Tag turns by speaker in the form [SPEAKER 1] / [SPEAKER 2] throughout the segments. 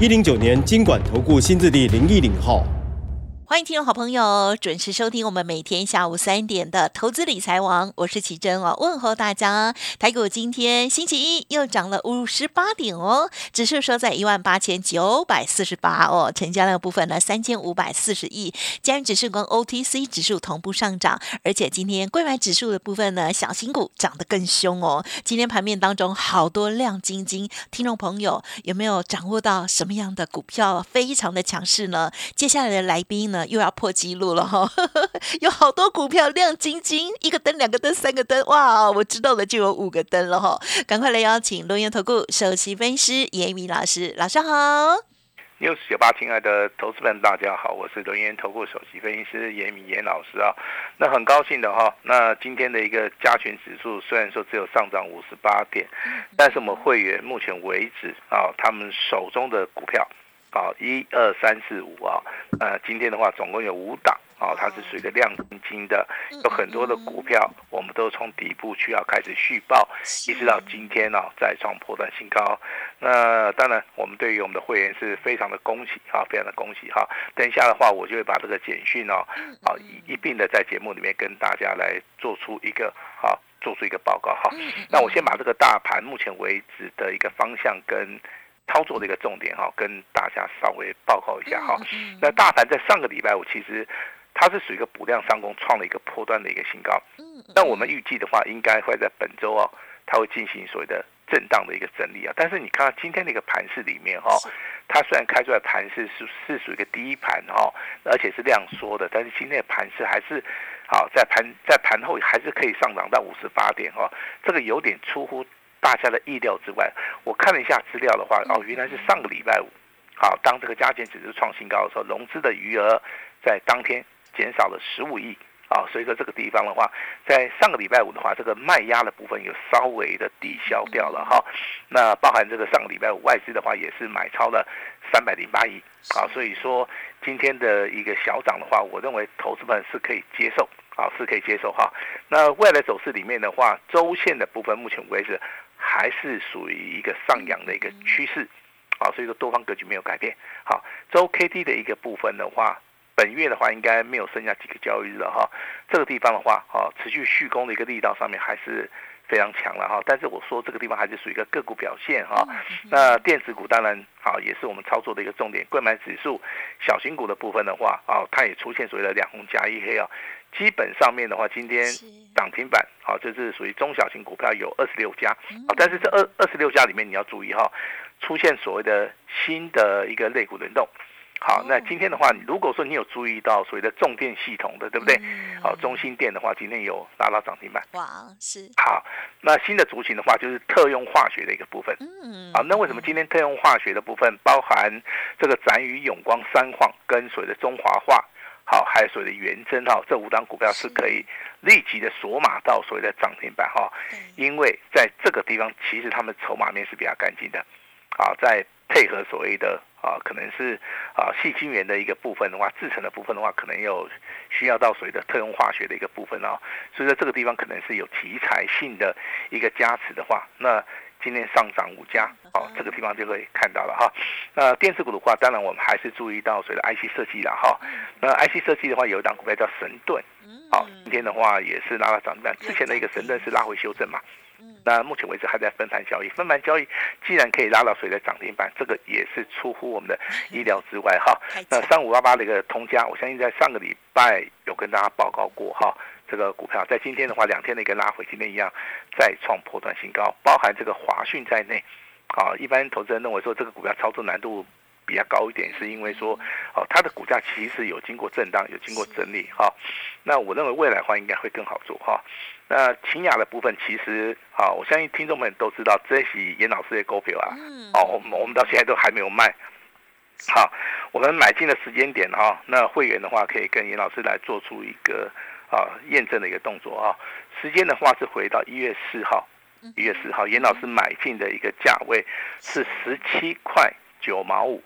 [SPEAKER 1] 一零九年金管投顾新字第零一零号。
[SPEAKER 2] 欢迎听众好朋友准时收听我们每天下午三点的投资理财王，我是奇珍哦，问候大家。台股今天星期一又涨了五十八点哦，指数收在一万八千九百四十八哦，成交量部分呢三千五百四十亿，加元指数跟 OTC 指数同步上涨，而且今天贵买指数的部分呢，小新股涨得更凶哦。今天盘面当中好多亮晶晶，听众朋友有没有掌握到什么样的股票非常的强势呢？接下来的来宾呢？又要破纪录了哈，有好多股票亮晶晶，一个灯、两个灯、三个灯，哇！我知道了，就有五个灯了哈。赶快来邀请龙岩投顾首席分析师严明老师，老师好。
[SPEAKER 3] news 九八，亲爱的投资们，大家好，我是龙岩投顾首席分析师严明严老师啊。那很高兴的哈，那今天的一个加权指数虽然说只有上涨五十八点，但是我们会员目前为止啊，他们手中的股票。好，一二三四五啊，呃，今天的话总共有五档啊，它是属于一个亮晶晶的，有很多的股票，我们都从底部去要开始续报，一直到今天呢再创破断新高。那当然，我们对于我们的会员是非常的恭喜啊，非常的恭喜哈。等一下的话，我就会把这个简讯哦，啊一一并的在节目里面跟大家来做出一个啊，做出一个报告哈。那我先把这个大盘目前为止的一个方向跟。操作的一个重点哈，跟大家稍微报告一下哈。那大盘在上个礼拜五其实它是属于一个补量上攻，创了一个破端的一个新高。那我们预计的话，应该会在本周哦，它会进行所谓的震荡的一个整理啊。但是你看到今天的一个盘势里面哈，它虽然开出来盘势是是属于一个低盘哈，而且是量缩的，但是今天的盘势还是好在盘在盘后还是可以上涨到五十八点哈，这个有点出乎。大家的意料之外，我看了一下资料的话，哦，原来是上个礼拜五，好，当这个加权指数创新高的时候，融资的余额在当天减少了十五亿，啊，所以说这个地方的话，在上个礼拜五的话，这个卖压的部分有稍微的抵消掉了哈，那包含这个上个礼拜五外资的话也是买超了三百零八亿，啊，所以说今天的一个小涨的话，我认为投资们是可以接受，啊，是可以接受哈，那未来走势里面的话，周线的部分目前为止。还是属于一个上扬的一个趋势，好，所以说多方格局没有改变。好，周 K D 的一个部分的话，本月的话应该没有剩下几个交易日了哈。这个地方的话，哈，持续续攻的一个力道上面还是非常强了哈。但是我说这个地方还是属于一个个股表现哈。那电子股当然好，也是我们操作的一个重点。购买指数小型股的部分的话，啊，它也出现所谓的两红加一黑啊。基本上面的话，今天涨停板，好，这是属于中小型股票有二十六家，啊，但是这二二十六家里面你要注意哈，出现所谓的新的一个类股轮动，好，那今天的话，如果说你有注意到所谓的重电系统的，对不对？好，中心电的话，今天有拉到涨停板，哇，是。好，那新的族群的话，就是特用化学的一个部分，嗯，好，那为什么今天特用化学的部分包含这个展宇永光三矿跟所谓的中华化？好，还有所谓的元真哈，这五档股票是可以立即的锁码到所谓的涨停板哈，因为在这个地方其实他们筹码面是比较干净的，啊，在配合所谓的啊，可能是啊细晶圆的一个部分的话，制成的部分的话，可能有需要到所谓的特用化学的一个部分哦，所以说这个地方可能是有题材性的一个加持的话，那。今天上涨五家，好，这个地方就可以看到了哈。那电子股的话，当然我们还是注意到所谓的 IC 设计了哈。那 IC 设计的话，有一档股票叫神盾，好，今天的话也是拉了涨停板。之前的一个神盾是拉回修正嘛，那目前为止还在分盘交易。分盘交易既然可以拉到谁的涨停板，这个也是出乎我们的 意料之外哈。那三五八八的一个通家，我相信在上个礼拜有跟大家报告过哈。这个股票在今天的话，两天的一个拉回，今天一样再创破断新高，包含这个华讯在内，啊，一般投资人认为说这个股票操作难度比较高一点，是因为说哦，它的股价其实有经过震荡，有经过整理哈。那我认为未来的话应该会更好做哈。那秦雅的部分其实啊，我相信听众们都知道，这是严老师的股票啊，哦，我们我们到现在都还没有卖。好，我们买进的时间点哈，那会员的话可以跟严老师来做出一个啊验证的一个动作啊。时间的话是回到一月四号，一月四号，严老师买进的一个价位是十七块九毛五。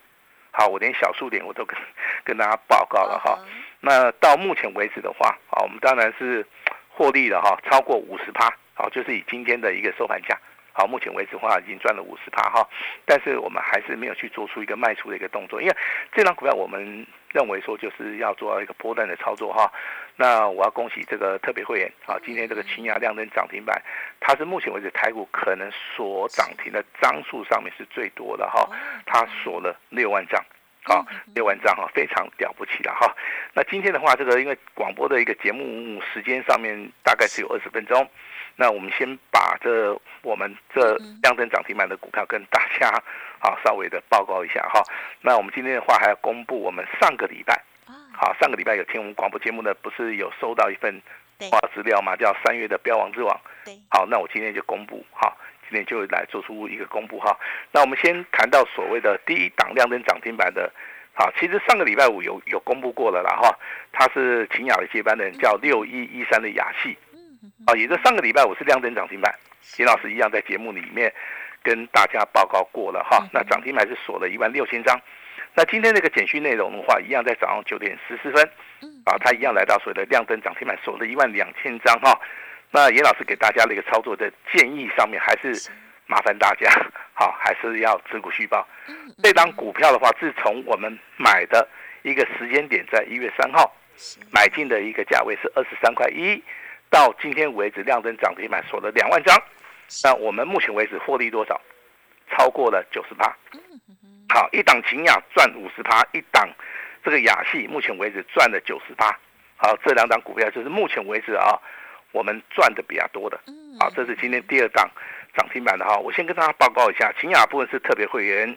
[SPEAKER 3] 好，我连小数点我都跟跟大家报告了哈。那到目前为止的话，啊，我们当然是获利了哈，超过五十趴，好，就是以今天的一个收盘价。好，目前为止的话已经赚了五十趴哈，但是我们还是没有去做出一个卖出的一个动作，因为这张股票我们认为说就是要做到一个波段的操作哈。那我要恭喜这个特别会员啊，今天这个清雅亮灯涨停板，它是目前为止台股可能所涨停的张数上面是最多的哈，它锁了六万张，好，六万张哈，非常了不起了哈。那今天的话，这个因为广播的一个节目时间上面大概只有二十分钟。那我们先把这我们这亮灯涨停板的股票跟大家啊稍微的报告一下哈。那我们今天的话还要公布我们上个礼拜，好上个礼拜有听我们广播节目的，不是有收到一份话资料吗？叫三月的标王之王。好，那我今天就公布哈，今天就来做出一个公布哈。那我们先谈到所谓的第一档亮灯涨停板的，好，其实上个礼拜五有有公布过了啦哈，他是秦雅的接班人，叫六一一三的雅系。啊，也就上个礼拜五是亮灯涨停板，秦老师一样在节目里面跟大家报告过了哈。那涨停板是锁了一万六千张。那今天这个简讯内容的话，一样在早上九点十四分，啊，他一样来到所谓的亮灯涨停板，锁了一万两千张哈。那严老师给大家的一个操作的建议上面，还是麻烦大家，好，还是要持股续报。这张股票的话，自从我们买的一个时间点在一月三号买进的一个价位是二十三块一。到今天为止，亮灯涨停板锁了两万张，那我们目前为止获利多少？超过了九十八。好，一档秦雅赚五十趴，一档这个雅系目前为止赚了九十八。好，这两档股票就是目前为止啊，我们赚的比较多的。好，这是今天第二档涨停板的哈。我先跟大家报告一下，秦雅部分是特别会员，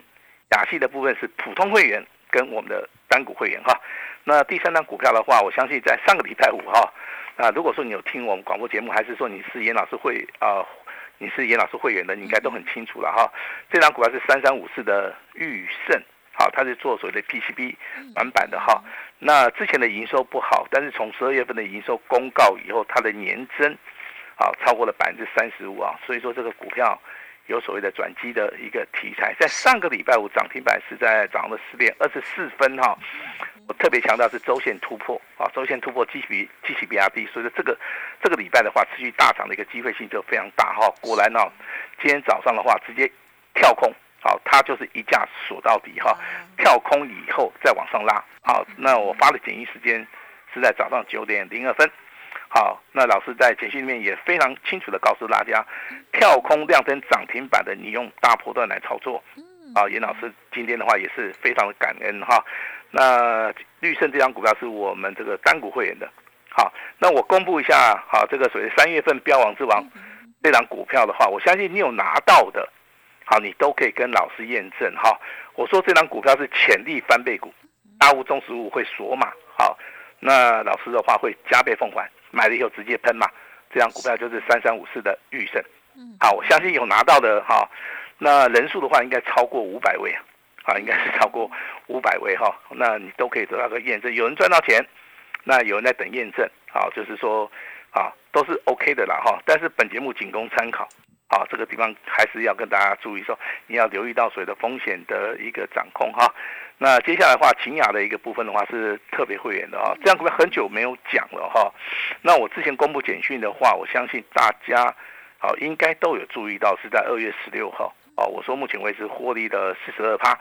[SPEAKER 3] 雅系的部分是普通会员跟我们的单股会员哈。那第三档股票的话，我相信在上个礼拜五哈。啊，如果说你有听我们广播节目，还是说你是严老师会啊，你是严老师会员的，你应该都很清楚了哈。这张股票是三三五四的裕盛，好，它是做所谓的 PCB 板板的哈。那之前的营收不好，但是从十二月份的营收公告以后，它的年增，好超过了百分之三十五啊，所以说这个股票有所谓的转机的一个题材。在上个礼拜五涨停板是在早上的十点二十四分哈。我特别强调是周线突破啊，周线突破继续继续比较低，所以说这个这个礼拜的话，持续大涨的一个机会性就非常大哈。果然呢，今天早上的话直接跳空，好，它就是一架锁到底哈，跳空以后再往上拉，好，那我发的简易时间是在早上九点零二分，好，那老师在简讯里面也非常清楚的告诉大家，跳空亮灯涨停板的，你用大波段来操作，啊，严老师今天的话也是非常的感恩哈。那绿盛这张股票是我们这个单股会员的，好，那我公布一下，好，这个所谓三月份标王之王这张股票的话，我相信你有拿到的，好，你都可以跟老师验证哈。我说这张股票是潜力翻倍股，大物中实物会锁码，好，那老师的话会加倍奉还，买了以后直接喷嘛。这张股票就是三三五四的预盛，好，我相信有拿到的哈，那人数的话应该超过五百位啊。啊，应该是超过五百位哈，那你都可以得到个验证。有人赚到钱，那有人在等验证，好，就是说，啊，都是 OK 的啦哈。但是本节目仅供参考，啊，这个地方还是要跟大家注意说，你要留意到水的风险的一个掌控哈。那接下来的话，秦雅的一个部分的话是特别会员的哈，这样股票很久没有讲了哈。那我之前公布简讯的话，我相信大家好应该都有注意到，是在二月十六号。哦，我说目前为止获利的四十二趴，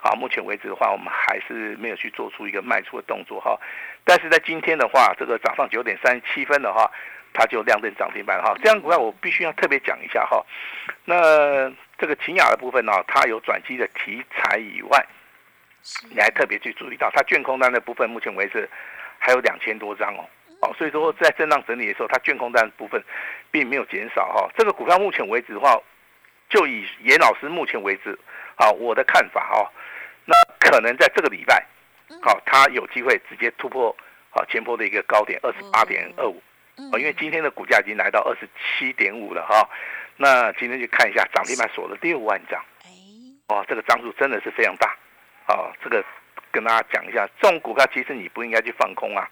[SPEAKER 3] 好，目前为止的话，我们还是没有去做出一个卖出的动作哈。但是在今天的话，这个早上九点三十七分的话，它就亮灯涨停板哈。这样股票我必须要特别讲一下哈。那这个秦雅的部分呢，它有转机的题材以外，你还特别去注意到它卷空单的部分，目前为止还有两千多张哦。哦，所以说在震荡整理的时候，它卷空单部分并没有减少哈。这个股票目前为止的话。就以严老师目前为止，啊，我的看法哈，那可能在这个礼拜，好，它有机会直接突破好前波的一个高点二十八点二五，哦，因为今天的股价已经来到二十七点五了哈。那今天去看一下涨停板锁了六万张，哎，哦，这个张数真的是非常大，哦，这个跟大家讲一下，这种股票其实你不应该去放空啊。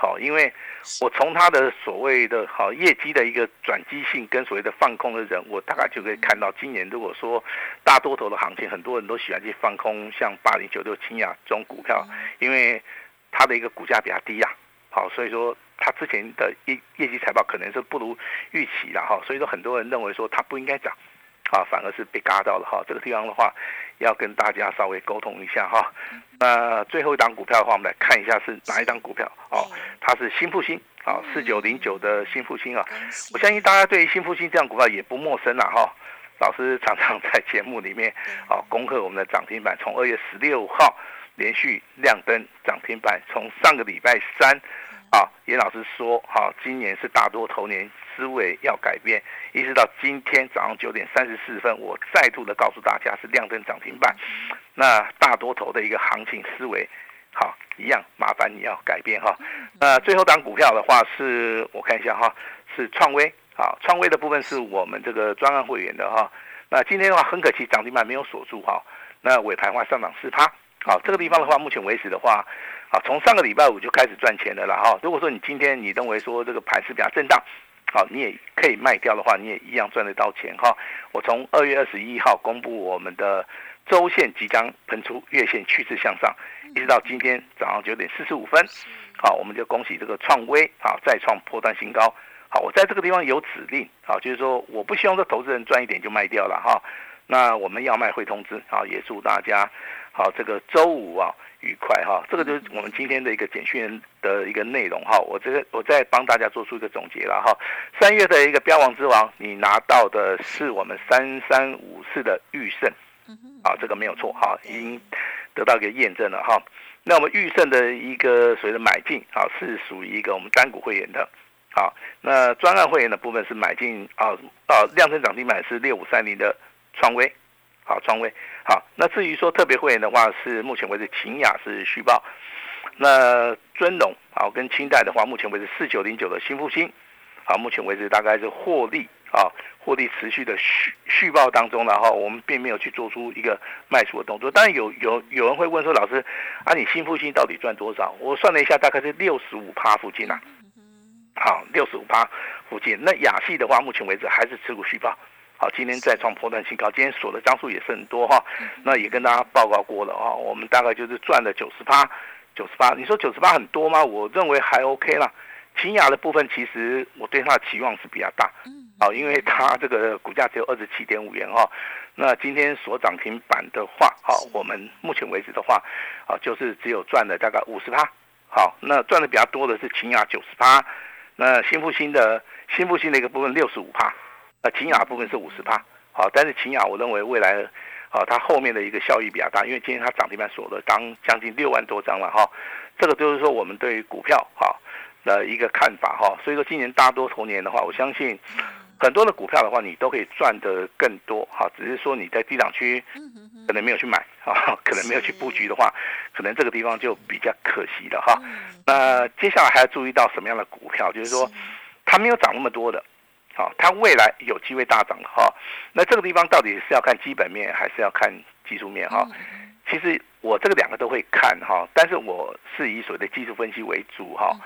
[SPEAKER 3] 好，因为我从它的所谓的好业绩的一个转机性跟所谓的放空的人，我大概就可以看到，今年如果说大多头的行情，很多人都喜欢去放空，像八零九六清雅这种股票，因为它的一个股价比较低呀。好，所以说它之前的业业绩财报可能是不如预期了哈，所以说很多人认为说它不应该涨，啊，反而是被嘎到了哈。这个地方的话。要跟大家稍微沟通一下哈，那最后一档股票的话，我们来看一下是哪一档股票哦，它是新复兴啊，四九零九的新复兴啊，我相信大家对于新复兴这样股票也不陌生了哈，老师常常在节目里面啊恭贺我们的涨停板，从二月十六号连续亮灯涨停板，从上个礼拜三。啊，严老师说，哈，今年是大多头年，思维要改变。一直到今天早上九点三十四分，我再度的告诉大家是亮灯涨停板。那大多头的一个行情思维，好，一样麻烦你要改变哈。那最后档股票的话，是我看一下哈，是创威啊，创威的部分是我们这个专案会员的哈。那今天的话很可惜，涨停板没有锁住哈。那尾盘话上涨四趴，好，这个地方的话，目前为止的话。好，从上个礼拜五就开始赚钱的了哈。如果说你今天你认为说这个盘是比较震荡，好，你也可以卖掉的话，你也一样赚得到钱哈。我从二月二十一号公布我们的周线即将喷出月线趋势向上，一直到今天早上九点四十五分，好，我们就恭喜这个创威啊再创破断新高。好，我在这个地方有指令，好，就是说我不希望这投资人赚一点就卖掉了哈。那我们要卖会通知，啊，也祝大家好这个周五啊。愉快哈，这个就是我们今天的一个简讯的一个内容哈。我这个我再帮大家做出一个总结了哈。三月的一个标王之王，你拿到的是我们三三五四的预胜，啊，这个没有错哈，已经得到一个验证了哈。那我们预胜的一个所谓的买进啊，是属于一个我们单股会员的，好，那专案会员的部分是买进啊啊，量增涨停板是六五三零的创威。好，创威。好，那至于说特别会员的话，是目前为止秦雅是续报，那尊龙好跟清代的话，目前为止四九零九的新复兴，好，目前为止大概是获利啊，获利持续的续续报当中然后我们并没有去做出一个卖出的动作。当然有有有人会问说，老师啊，你新复兴到底赚多少？我算了一下，大概是六十五趴附近啊。好，六十五趴附近。那雅系的话，目前为止还是持股续报。好，今天再创破断新高，今天锁的张数也是很多哈。那也跟大家报告过了哈，我们大概就是赚了九十八，九十八。你说九十八很多吗？我认为还 OK 啦。秦雅的部分，其实我对它的期望是比较大。嗯。好，因为它这个股价只有二十七点五元哈。那今天所涨停板的话，好，我们目前为止的话，啊，就是只有赚了大概五十趴。好，那赚的比较多的是秦雅九十趴，那新复兴的新复兴的一个部分六十五趴。那秦雅部分是五十帕，好，但是秦雅我认为未来，啊，它后面的一个效益比较大，因为今天它涨停板锁了当将近六万多张了哈，这个就是说我们对于股票哈的一个看法哈，所以说今年大多头年的话，我相信很多的股票的话，你都可以赚得更多哈，只是说你在低档区可能没有去买啊，可能没有去布局的话，可能这个地方就比较可惜了哈。那接下来还要注意到什么样的股票，就是说它没有涨那么多的。好，它未来有机会大涨哈。那这个地方到底是要看基本面还是要看技术面哈？其实我这个两个都会看哈，但是我是以所谓的技术分析为主哈。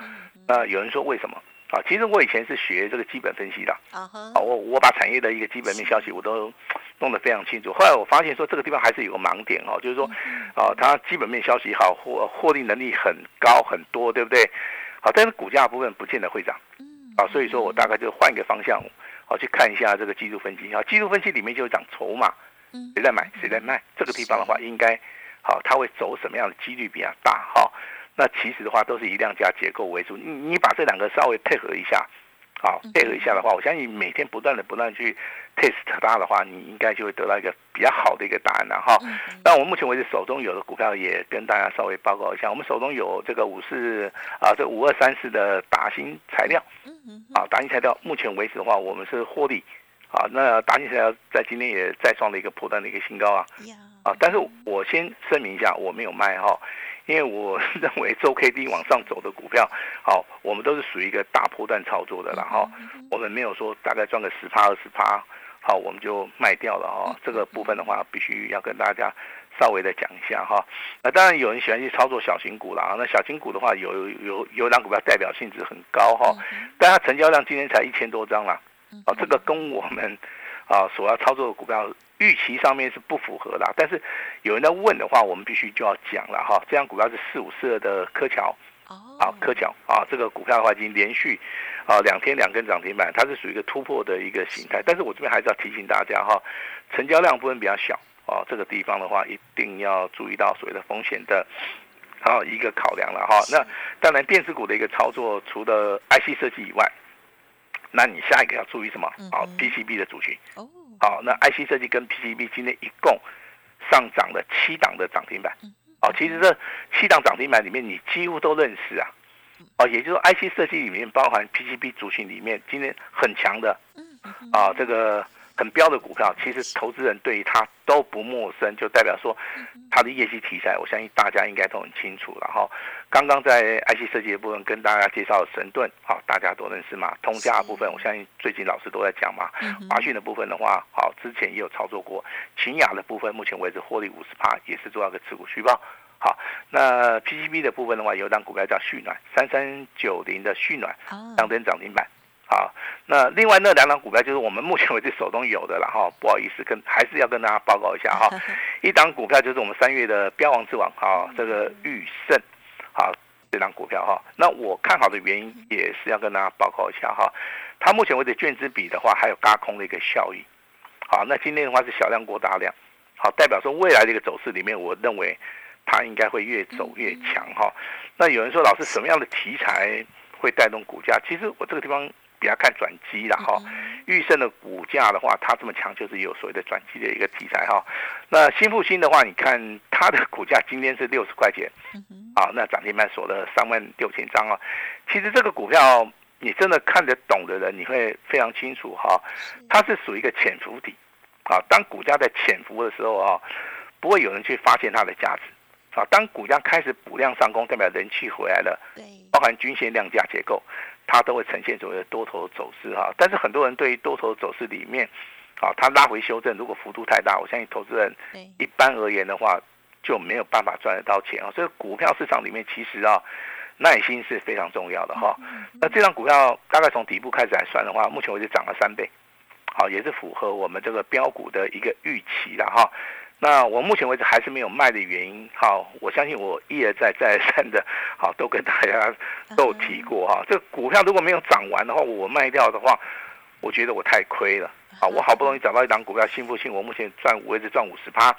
[SPEAKER 3] 那有人说为什么啊？其实我以前是学这个基本分析的啊。我我把产业的一个基本面消息我都弄得非常清楚。后来我发现说这个地方还是有个盲点哦，就是说啊，它基本面消息好，获获利能力很高很多，对不对？好，但是股价部分不见得会涨。啊，所以说我大概就换一个方向，好去看一下这个技术分析。啊，技术分析里面就讲筹码，谁在买谁在卖，这个地方的话应该，好，它会走什么样的几率比较大？哈，那其实的话都是以量价结构为主。你你把这两个稍微配合一下。好，配合一下的话，我相信每天不断的、不断去 test 它的话，你应该就会得到一个比较好的一个答案了哈。那我们目前为止手中有的股票也跟大家稍微报告一下，我们手中有这个五四啊，这五二三四的达新材料，啊，打新材料目前为止的话，我们是获利，啊，那打新材料在今天也再创了一个破断的一个新高啊。啊，但是我先声明一下，我没有卖哈，因为我 认为周 K D 往上走的股票，好，我们都是属于一个大波段操作的了哈，我们没有说大概赚个十趴二十趴，好，我们就卖掉了哈，这个部分的话，必须要跟大家稍微的讲一下哈。那当然有人喜欢去操作小型股啦，那小型股的话，有有有两股票代表性质很高哈，但它成交量今天才一千多张啦，啊，这个跟我们啊所要操作的股票。预期上面是不符合的，但是有人在问的话，我们必须就要讲了哈。这张股票是四五四二的柯桥，啊，柯桥啊，这个股票的话已经连续啊两天两根涨停板，它是属于一个突破的一个形态。但是我这边还是要提醒大家哈，成交量部分比较小啊，这个地方的话一定要注意到所谓的风险的啊一个考量了哈。那当然电子股的一个操作，除了 IC 设计以外，那你下一个要注意什么？哦，PCB 的族群。哦好，那 IC 设计跟 PCB 今天一共上涨了七档的涨停板。哦，其实这七档涨停板里面，你几乎都认识啊。哦，也就是说 IC 设计里面包含 PCB 族群里面今天很强的。啊，这个。很标的股票，其实投资人对于它都不陌生，就代表说它的业绩题材，我相信大家应该都很清楚。然后刚刚在 IC 设计的部分跟大家介绍神盾，好，大家都认识嘛。通家的部分，我相信最近老师都在讲嘛。华讯的部分的话，好，之前也有操作过。秦雅的部分，目前为止获利五十趴，也是做到个持股续报。好，那 PCB 的部分的话，有档股票叫旭暖，三三九零的旭暖，当天涨停板。好，那另外那两档股票就是我们目前为止手中有的了哈，不好意思跟还是要跟大家报告一下哈，一档股票就是我们三月的标王之王啊，这个裕盛，好这档股票哈，那我看好的原因也是要跟大家报告一下哈，它目前为止券资比的话还有嘎空的一个效益，好，那今天的话是小量过大量，好，代表说未来的一个走势里面，我认为它应该会越走越强哈，那有人说老师什么样的题材会带动股价？其实我这个地方。比较看转机了哈，裕盛的股价的话，它这么强，就是有所谓的转机的一个题材哈。那新复兴的话，你看它的股价今天是六十块钱，啊，那涨停板锁了三万六千张啊。其实这个股票你真的看得懂的人，你会非常清楚哈，它是属于一个潜伏底啊。当股价在潜伏的时候啊，不会有人去发现它的价值啊。当股价开始补量上攻，代表人气回来了，对，包含均线量价结构。它都会呈现所谓的多头走势哈，但是很多人对于多头走势里面，啊，它拉回修正如果幅度太大，我相信投资人一般而言的话就没有办法赚得到钱啊。所以股票市场里面其实啊，耐心是非常重要的哈。那这张股票大概从底部开始来算的话，目前为止涨了三倍，好，也是符合我们这个标股的一个预期了哈。那我目前为止还是没有卖的原因，好，我相信我一而再再而三的，好，都跟大家都提过哈。这股票如果没有涨完的话，我卖掉的话，我觉得我太亏了啊！我好不容易找到一档股票，幸福性我目前赚五，位置赚五十趴，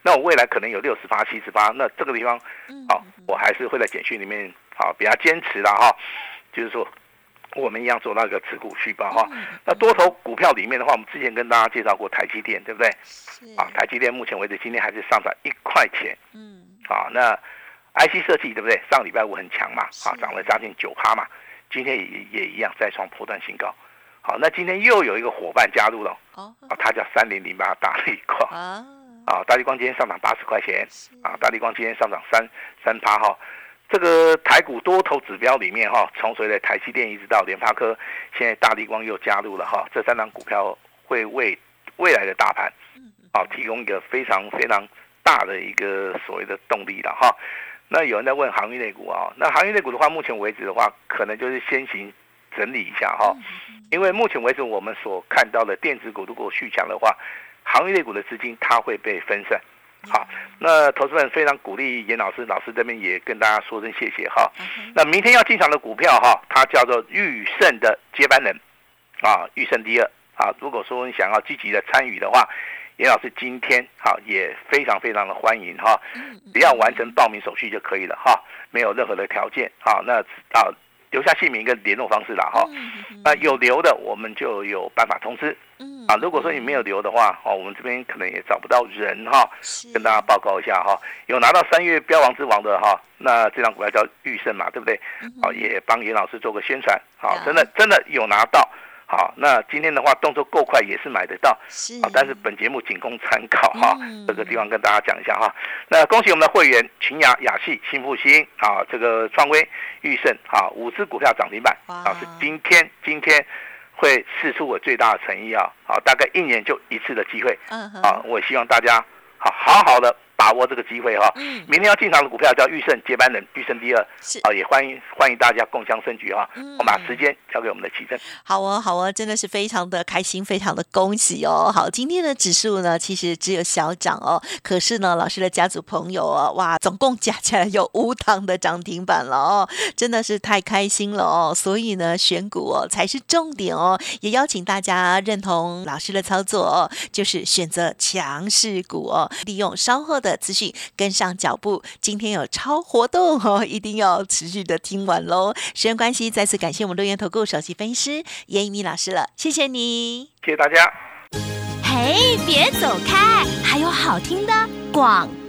[SPEAKER 3] 那我未来可能有六十八、七十八，那这个地方，好，我还是会在简讯里面好比较坚持的哈，就是说。我们一样做那个持股续报哈，那多头股票里面的话，我们之前跟大家介绍过台积电，对不对？啊，台积电目前为止今天还是上涨一块钱。嗯。啊，那 IC 设计对不对？上礼拜五很强嘛，啊，涨了将近九趴嘛，今天也也一样再创破断新高。好，那今天又有一个伙伴加入了，哦，啊，它叫三零零八大力光啊，啊，大力光今天上涨八十块钱，啊，大力光今天上涨三三趴哈。这个台股多头指标里面哈，从随着台积电一直到联发科，现在大力光又加入了哈，这三张股票会为未来的大盘，啊提供一个非常非常大的一个所谓的动力的哈。那有人在问航运类股啊，那航运类股的话，目前为止的话，可能就是先行整理一下哈，因为目前为止我们所看到的电子股如果续强的话，航运类股的资金它会被分散。好，那投资们非常鼓励严老师，老师这边也跟大家说声谢谢哈。那明天要进场的股票哈，它叫做裕盛的接班人，啊，裕盛第二啊。如果说你想要积极的参与的话，严老师今天哈也非常非常的欢迎哈，只要完成报名手续就可以了哈，没有任何的条件好，那啊。留下姓名跟联络方式了哈，那有留的我们就有办法通知。啊，如果说你没有留的话，哦，我们这边可能也找不到人哈，跟大家报告一下哈。有拿到三月标王之王的哈，那这张股票叫玉胜嘛，对不对？好，也帮严老师做个宣传。好，真的真的有拿到，好，那今天的话动作够快也是买得到，
[SPEAKER 2] 是。
[SPEAKER 3] 好，但是本节目仅供参考哈
[SPEAKER 2] 嗯，
[SPEAKER 3] 这个地方跟大家讲一下哈。那恭喜我们的会员群雅、雅系、新复兴啊，这个创威、裕盛啊，五只股票涨停板。啊，是今天今天会试出我最大的诚意啊，好，大概一年就一次的机会。
[SPEAKER 2] 嗯
[SPEAKER 3] 啊，我希望大家好好好的把握这个机会哈。
[SPEAKER 2] 嗯
[SPEAKER 3] 明天要进场的股票叫裕盛接班人，裕盛第二
[SPEAKER 2] 是
[SPEAKER 3] 啊，也欢迎欢迎大家共襄盛举哈。
[SPEAKER 2] 嗯
[SPEAKER 3] 我们把时间交给我们的奇珍。
[SPEAKER 2] 好哦，好哦，真的是非常的开心，非常的恭喜哦。好，今天的指数呢，其实只有小涨哦，可是呢，老师的家族朋友哦，哇，总共加起来有五档的涨停板了哦，真的是太开心了哦。所以呢，选股哦才是重点哦，也邀请大家认同老师的操作哦，就是选择强势股哦，利用稍后的资讯跟上脚步。今天有超活动哦，一定要持续的听完喽。时间关系，再次感谢我们六元投顾首席分析师严一米老师了，谢谢你。
[SPEAKER 3] 谢谢大家。
[SPEAKER 4] 嘿，别走开，还有好听的广告。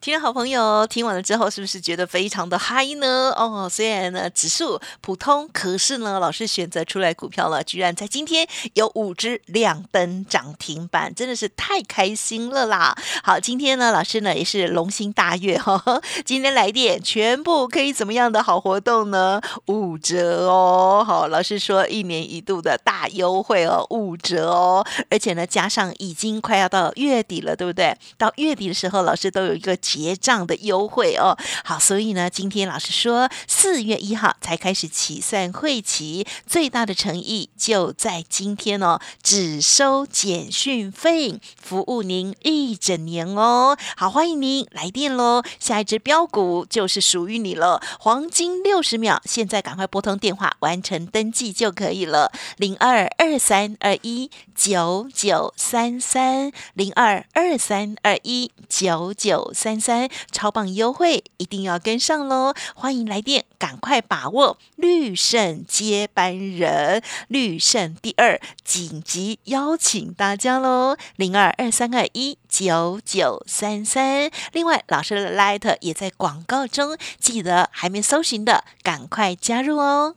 [SPEAKER 2] 听众好朋友，听完了之后是不是觉得非常的嗨呢？哦，虽然呢指数普通，可是呢老师选择出来股票了，居然在今天有五只亮灯涨停板，真的是太开心了啦！好，今天呢老师呢也是龙心大悦哈、哦，今天来电全部可以怎么样的好活动呢？五折哦！好，老师说一年一度的大优惠哦，五折哦，而且呢加上已经快要到月底了，对不对？到月底的时候，老师都有一个结账的优惠哦。好，所以呢，今天老师说四月一号才开始起算会期，最大的诚意就在今天哦，只收简讯费，服务您一整年哦。好，欢迎您来电喽，下一只标股就是属于你了，黄金六十秒，现在赶快拨通电话完成登记就可以了，零二二三二一九九三三零二二三二一九九三。三，超棒优惠，一定要跟上喽！欢迎来电，赶快把握绿盛接班人，绿盛第二，紧急邀请大家喽！零二二三二一九九三三。另外，老师的 Light 也在广告中，记得还没搜寻的，赶快加入哦！